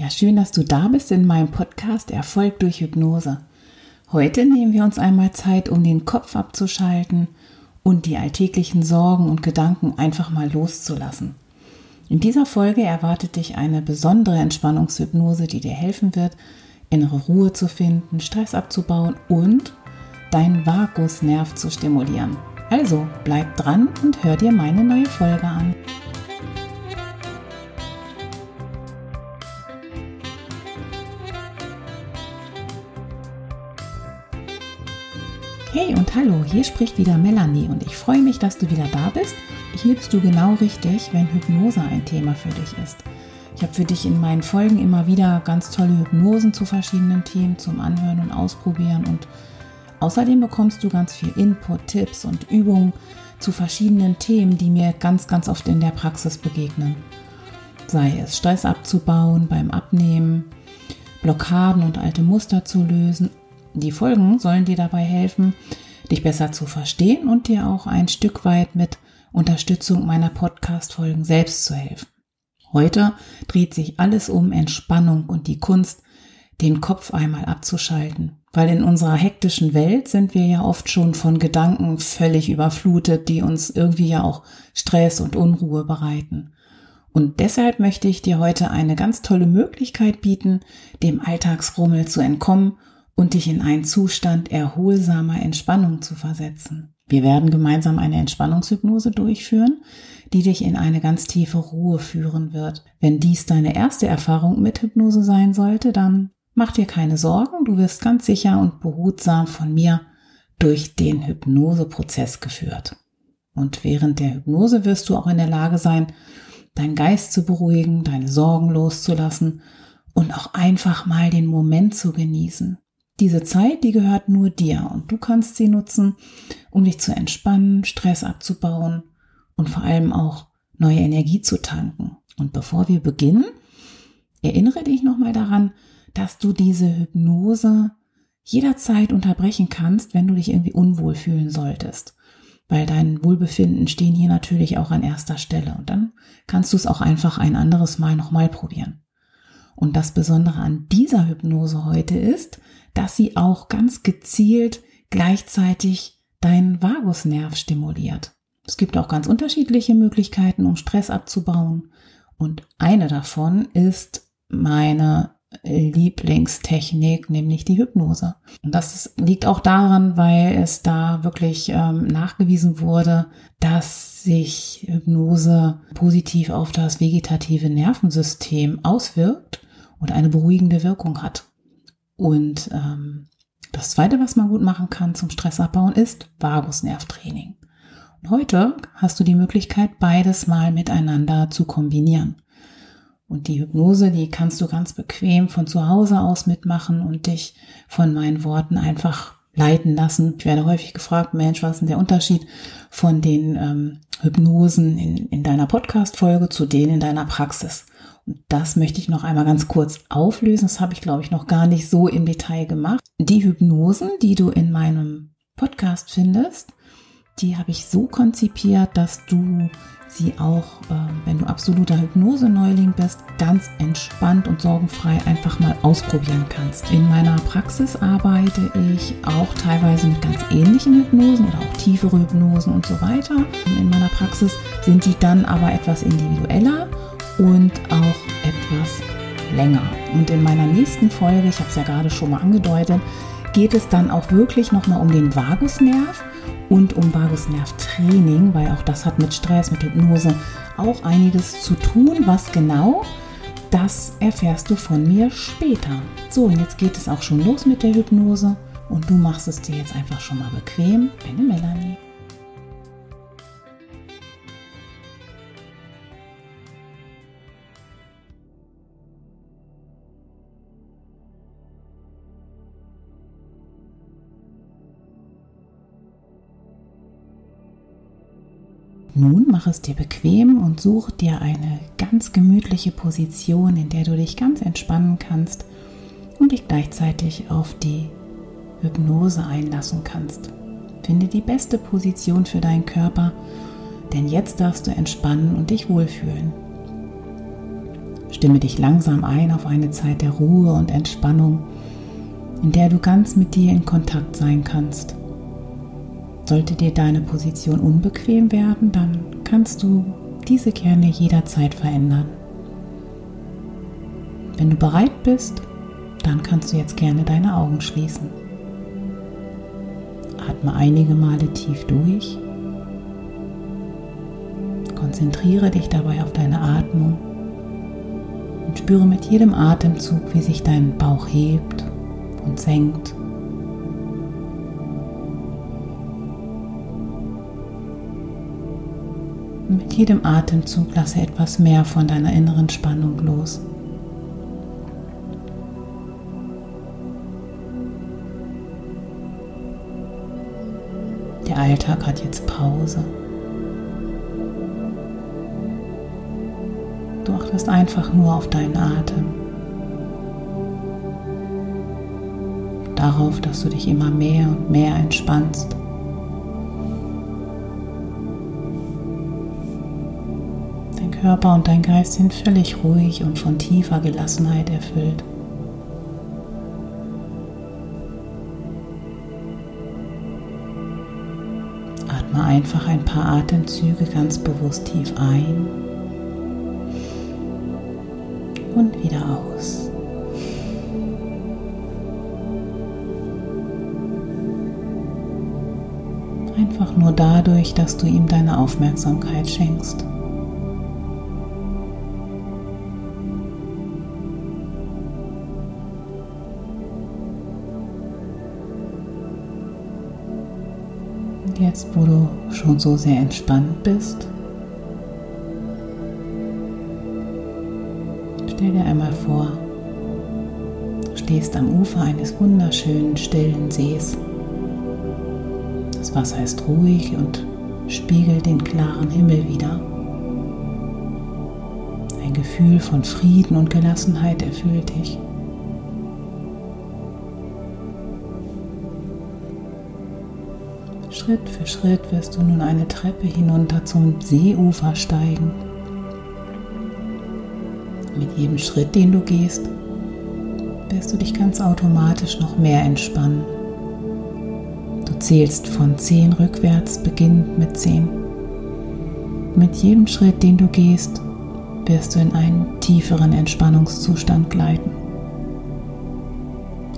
Ja, schön, dass du da bist in meinem Podcast Erfolg durch Hypnose. Heute nehmen wir uns einmal Zeit, um den Kopf abzuschalten und die alltäglichen Sorgen und Gedanken einfach mal loszulassen. In dieser Folge erwartet dich eine besondere Entspannungshypnose, die dir helfen wird, innere Ruhe zu finden, Stress abzubauen und deinen Vagusnerv zu stimulieren. Also bleib dran und hör dir meine neue Folge an. Hey und hallo, hier spricht wieder Melanie und ich freue mich, dass du wieder da bist. Hier bist du genau richtig, wenn Hypnose ein Thema für dich ist. Ich habe für dich in meinen Folgen immer wieder ganz tolle Hypnosen zu verschiedenen Themen zum Anhören und Ausprobieren und außerdem bekommst du ganz viel Input, Tipps und Übungen zu verschiedenen Themen, die mir ganz, ganz oft in der Praxis begegnen. Sei es Stress abzubauen beim Abnehmen, Blockaden und alte Muster zu lösen die Folgen sollen dir dabei helfen, dich besser zu verstehen und dir auch ein Stück weit mit Unterstützung meiner Podcast-Folgen selbst zu helfen. Heute dreht sich alles um Entspannung und die Kunst, den Kopf einmal abzuschalten. Weil in unserer hektischen Welt sind wir ja oft schon von Gedanken völlig überflutet, die uns irgendwie ja auch Stress und Unruhe bereiten. Und deshalb möchte ich dir heute eine ganz tolle Möglichkeit bieten, dem Alltagsrummel zu entkommen und dich in einen Zustand erholsamer Entspannung zu versetzen. Wir werden gemeinsam eine Entspannungshypnose durchführen, die dich in eine ganz tiefe Ruhe führen wird. Wenn dies deine erste Erfahrung mit Hypnose sein sollte, dann mach dir keine Sorgen, du wirst ganz sicher und behutsam von mir durch den Hypnoseprozess geführt. Und während der Hypnose wirst du auch in der Lage sein, deinen Geist zu beruhigen, deine Sorgen loszulassen und auch einfach mal den Moment zu genießen. Diese Zeit, die gehört nur dir und du kannst sie nutzen, um dich zu entspannen, Stress abzubauen und vor allem auch neue Energie zu tanken. Und bevor wir beginnen, erinnere dich nochmal daran, dass du diese Hypnose jederzeit unterbrechen kannst, wenn du dich irgendwie unwohl fühlen solltest. Weil dein Wohlbefinden stehen hier natürlich auch an erster Stelle. Und dann kannst du es auch einfach ein anderes Mal nochmal probieren. Und das Besondere an dieser Hypnose heute ist, dass sie auch ganz gezielt gleichzeitig deinen Vagusnerv stimuliert. Es gibt auch ganz unterschiedliche Möglichkeiten, um Stress abzubauen. Und eine davon ist meine Lieblingstechnik, nämlich die Hypnose. Und das liegt auch daran, weil es da wirklich ähm, nachgewiesen wurde, dass sich Hypnose positiv auf das vegetative Nervensystem auswirkt und eine beruhigende Wirkung hat. Und ähm, das Zweite, was man gut machen kann zum Stressabbauen, ist Vagusnervtraining. Und heute hast du die Möglichkeit, beides mal miteinander zu kombinieren. Und die Hypnose, die kannst du ganz bequem von zu Hause aus mitmachen und dich von meinen Worten einfach leiten lassen. Ich werde häufig gefragt, Mensch, was ist denn der Unterschied von den ähm, Hypnosen in, in deiner Podcast-Folge zu denen in deiner Praxis? Das möchte ich noch einmal ganz kurz auflösen. Das habe ich, glaube ich, noch gar nicht so im Detail gemacht. Die Hypnosen, die du in meinem Podcast findest, die habe ich so konzipiert, dass du sie auch, äh, wenn du absoluter Hypnose-Neuling bist, ganz entspannt und sorgenfrei einfach mal ausprobieren kannst. In meiner Praxis arbeite ich auch teilweise mit ganz ähnlichen Hypnosen oder auch tiefere Hypnosen und so weiter. In meiner Praxis sind die dann aber etwas individueller und auch etwas länger. Und in meiner nächsten Folge, ich habe es ja gerade schon mal angedeutet, geht es dann auch wirklich nochmal um den Vagusnerv und um Vagusnervtraining, weil auch das hat mit Stress, mit Hypnose auch einiges zu tun. Was genau, das erfährst du von mir später. So, und jetzt geht es auch schon los mit der Hypnose und du machst es dir jetzt einfach schon mal bequem. Deine Melanie. Nun mach es dir bequem und such dir eine ganz gemütliche Position, in der du dich ganz entspannen kannst und dich gleichzeitig auf die Hypnose einlassen kannst. Finde die beste Position für deinen Körper, denn jetzt darfst du entspannen und dich wohlfühlen. Stimme dich langsam ein auf eine Zeit der Ruhe und Entspannung, in der du ganz mit dir in Kontakt sein kannst. Sollte dir deine Position unbequem werden, dann kannst du diese gerne jederzeit verändern. Wenn du bereit bist, dann kannst du jetzt gerne deine Augen schließen. Atme einige Male tief durch. Konzentriere dich dabei auf deine Atmung und spüre mit jedem Atemzug, wie sich dein Bauch hebt und senkt. Mit jedem Atemzug lasse etwas mehr von deiner inneren Spannung los. Der Alltag hat jetzt Pause. Du achtest einfach nur auf deinen Atem. Darauf, dass du dich immer mehr und mehr entspannst. Körper und dein Geist sind völlig ruhig und von tiefer Gelassenheit erfüllt. Atme einfach ein paar Atemzüge ganz bewusst tief ein und wieder aus. Einfach nur dadurch, dass du ihm deine Aufmerksamkeit schenkst. Jetzt, wo du schon so sehr entspannt bist, stell dir einmal vor, du stehst am Ufer eines wunderschönen, stillen Sees. Das Wasser ist ruhig und spiegelt den klaren Himmel wieder. Ein Gefühl von Frieden und Gelassenheit erfüllt dich. Schritt für Schritt wirst du nun eine Treppe hinunter zum Seeufer steigen. Mit jedem Schritt, den du gehst, wirst du dich ganz automatisch noch mehr entspannen. Du zählst von 10 rückwärts, beginnend mit 10. Mit jedem Schritt, den du gehst, wirst du in einen tieferen Entspannungszustand gleiten.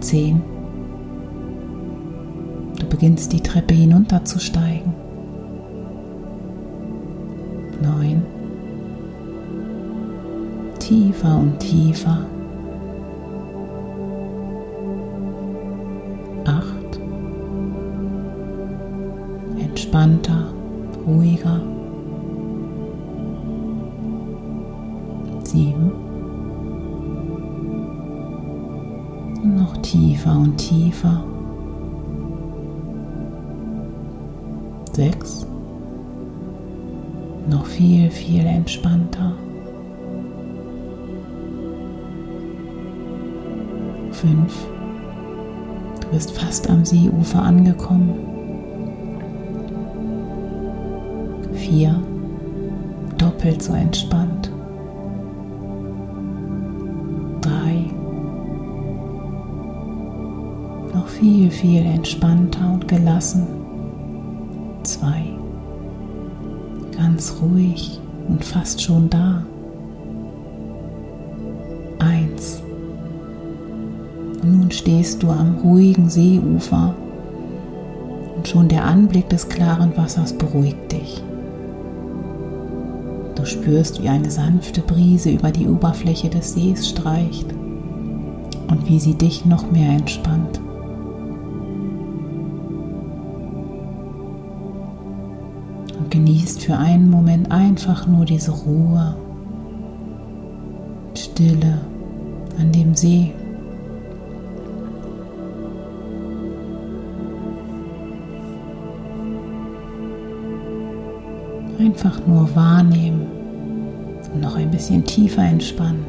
10 beginnst die Treppe hinunterzusteigen. Neun. Tiefer und tiefer. Acht. Entspannter, ruhiger. Sieben. Und noch tiefer und tiefer. Sechs noch viel, viel entspannter. Fünf. Du bist fast am Seeufer angekommen. Vier. Doppelt so entspannt. Drei. Noch viel, viel entspannter und gelassen zwei. Ganz ruhig und fast schon da. Eins. Nun stehst du am ruhigen Seeufer und schon der Anblick des klaren Wassers beruhigt dich. Du spürst, wie eine sanfte Brise über die Oberfläche des Sees streicht und wie sie dich noch mehr entspannt. Genießt für einen Moment einfach nur diese Ruhe, Stille an dem See. Einfach nur wahrnehmen und noch ein bisschen tiefer entspannen.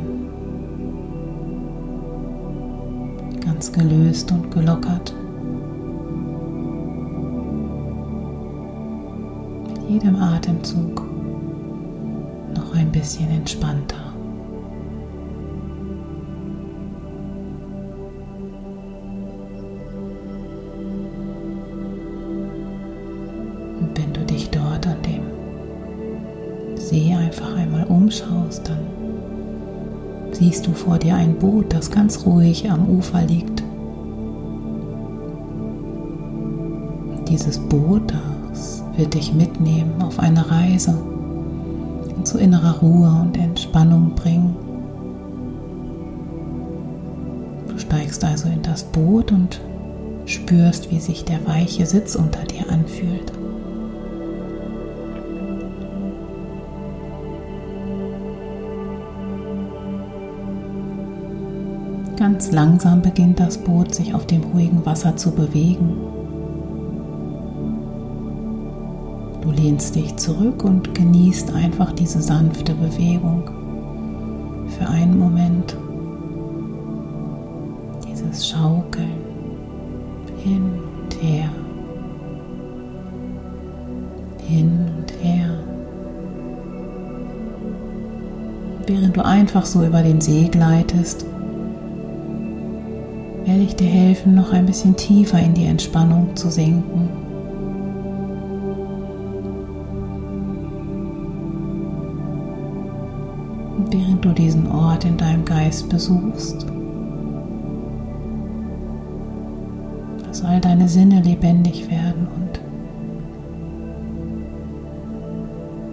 Ganz gelöst und gelockert. jedem Atemzug noch ein bisschen entspannter. Und wenn du dich dort an dem See einfach einmal umschaust, dann siehst du vor dir ein Boot, das ganz ruhig am Ufer liegt. Und dieses Boot, das wird dich mitnehmen auf eine Reise und zu innerer Ruhe und Entspannung bringen. Du steigst also in das Boot und spürst, wie sich der weiche Sitz unter dir anfühlt. Ganz langsam beginnt das Boot sich auf dem ruhigen Wasser zu bewegen. Du lehnst dich zurück und genießt einfach diese sanfte Bewegung für einen Moment. Dieses Schaukeln hin und her, hin und her. Während du einfach so über den See gleitest, werde ich dir helfen, noch ein bisschen tiefer in die Entspannung zu sinken. Während du diesen Ort in deinem Geist besuchst, dass all deine Sinne lebendig werden und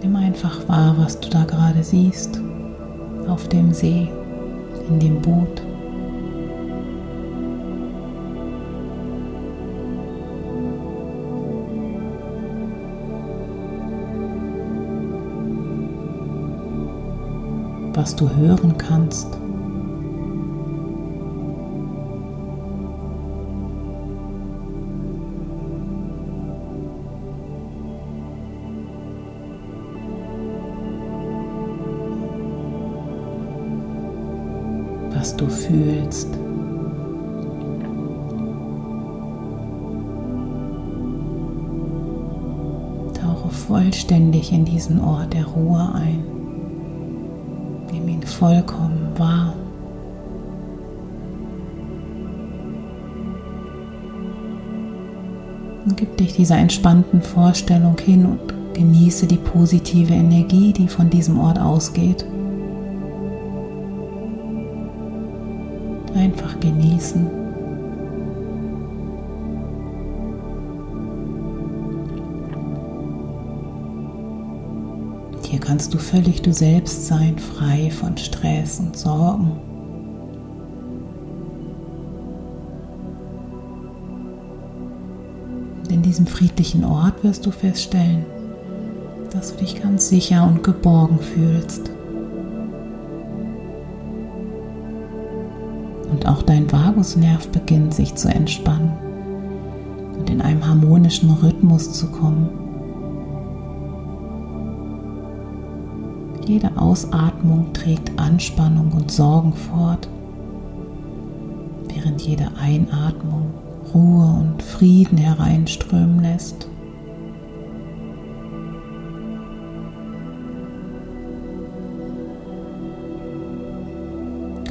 nimm einfach wahr, was du da gerade siehst auf dem See, in dem Boot. Was du hören kannst. was du fühlst. Tauche vollständig in diesen Ort der Ruhe ein vollkommen wahr. Und gib dich dieser entspannten Vorstellung hin und genieße die positive Energie, die von diesem Ort ausgeht. Einfach genießen. Hier kannst du völlig du selbst sein, frei von Stress und Sorgen. Und in diesem friedlichen Ort wirst du feststellen, dass du dich ganz sicher und geborgen fühlst. Und auch dein Vagusnerv beginnt sich zu entspannen und in einem harmonischen Rhythmus zu kommen. Jede Ausatmung trägt Anspannung und Sorgen fort, während jede Einatmung Ruhe und Frieden hereinströmen lässt.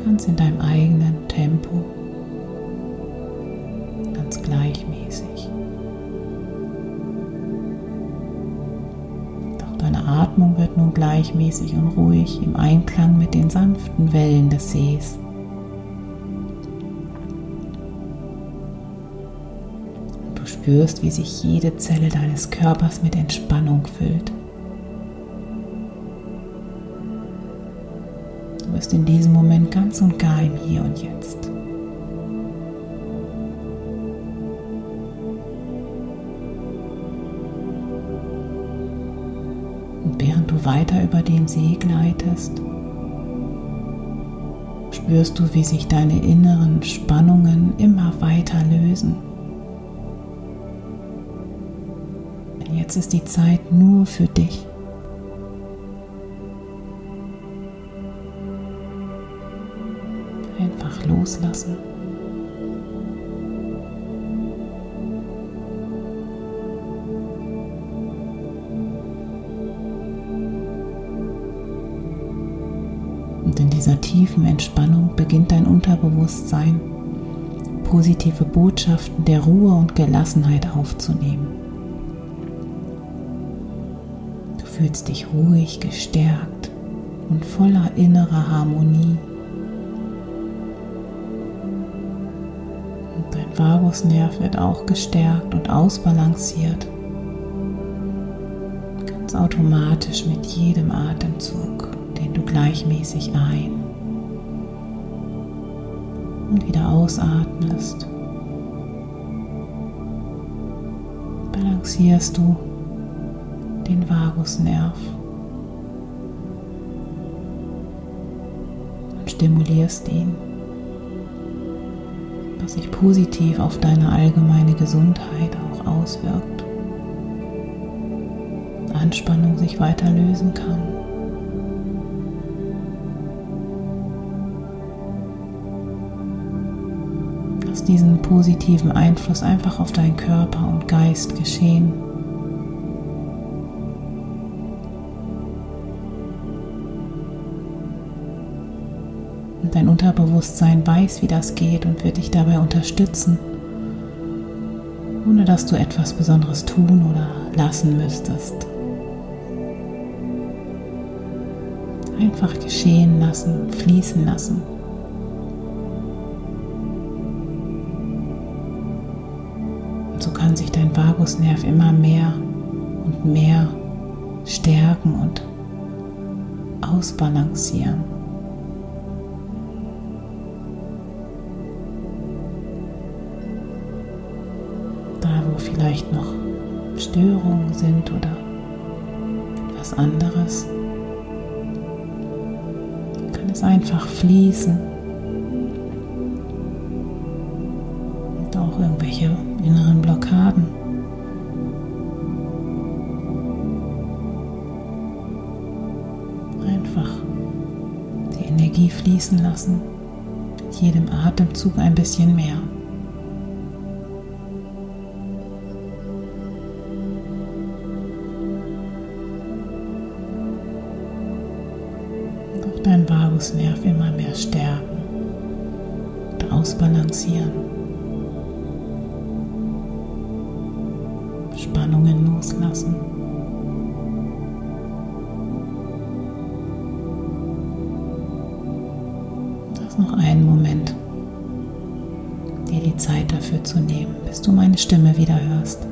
Ganz in deinem eigenen Tempo, ganz gleichmäßig. Atmung wird nun gleichmäßig und ruhig im Einklang mit den sanften Wellen des Sees. Du spürst, wie sich jede Zelle deines Körpers mit Entspannung füllt. Du bist in diesem Moment ganz und gar im Hier und Jetzt. Du weiter über den See gleitest, spürst du, wie sich deine inneren Spannungen immer weiter lösen. Jetzt ist die Zeit nur für dich. Einfach loslassen. Dieser tiefen Entspannung beginnt dein Unterbewusstsein, positive Botschaften der Ruhe und Gelassenheit aufzunehmen. Du fühlst dich ruhig, gestärkt, und voller innerer Harmonie. Und dein Vagusnerv wird auch gestärkt und ausbalanciert. Ganz automatisch mit jedem Atemzug, den du gleichmäßig ein und wieder ausatmest. Balancierst du den Vagusnerv. stimulierst ihn, was sich positiv auf deine allgemeine Gesundheit auch auswirkt. Anspannung sich weiter lösen kann. Lass diesen positiven Einfluss einfach auf deinen Körper und Geist geschehen. Und dein Unterbewusstsein weiß, wie das geht und wird dich dabei unterstützen, ohne dass du etwas Besonderes tun oder lassen müsstest. Einfach geschehen lassen, fließen lassen. Vagusnerv immer mehr und mehr stärken und ausbalancieren. vielleicht noch Störungen sind oder etwas anderes, kann es einfach fließen. Fließen lassen, mit jedem Atemzug ein bisschen mehr. dein Vagusnerv immer mehr stärken und ausbalancieren. Spannungen loslassen. Noch einen Moment, dir die Zeit dafür zu nehmen, bis du meine Stimme wieder hörst.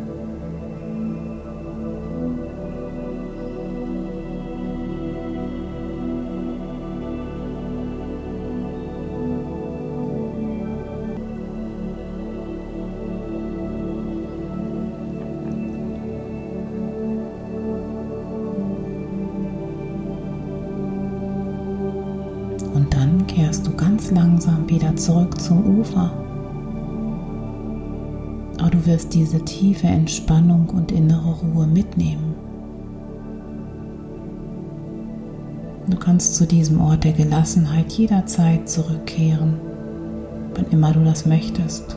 Wieder zurück zum Ufer. Aber du wirst diese tiefe Entspannung und innere Ruhe mitnehmen. Du kannst zu diesem Ort der Gelassenheit jederzeit zurückkehren, wann immer du das möchtest.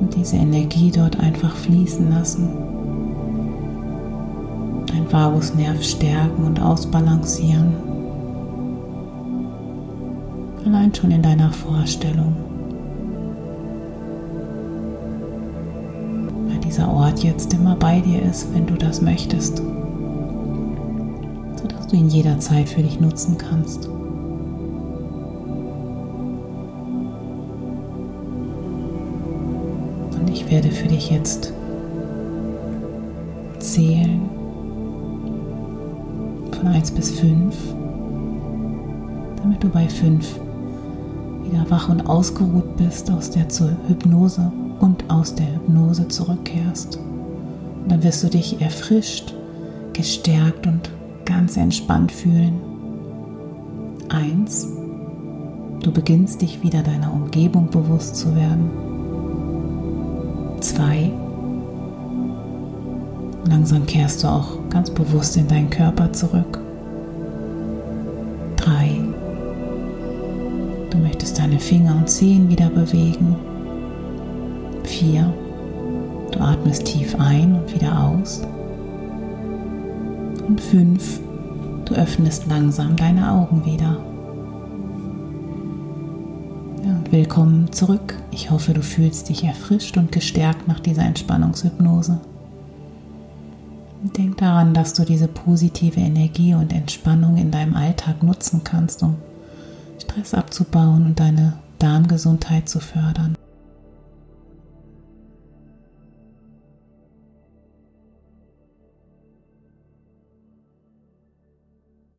Und diese Energie dort einfach fließen lassen. Dein Vagusnerv stärken und ausbalancieren allein schon in deiner Vorstellung. Weil dieser Ort jetzt immer bei dir ist, wenn du das möchtest, sodass du ihn jederzeit für dich nutzen kannst. Und ich werde für dich jetzt zählen von 1 bis 5, damit du bei 5 wieder wach und ausgeruht bist, aus der Hypnose und aus der Hypnose zurückkehrst. Und dann wirst du dich erfrischt, gestärkt und ganz entspannt fühlen. Eins, du beginnst dich wieder deiner Umgebung bewusst zu werden. Zwei, langsam kehrst du auch ganz bewusst in deinen Körper zurück. Drei, möchtest deine Finger und Zehen wieder bewegen. 4. Du atmest tief ein und wieder aus. Und 5. Du öffnest langsam deine Augen wieder. Und willkommen zurück. Ich hoffe, du fühlst dich erfrischt und gestärkt nach dieser Entspannungshypnose. Denk daran, dass du diese positive Energie und Entspannung in deinem Alltag nutzen kannst, um Stress abzubauen und deine Darmgesundheit zu fördern.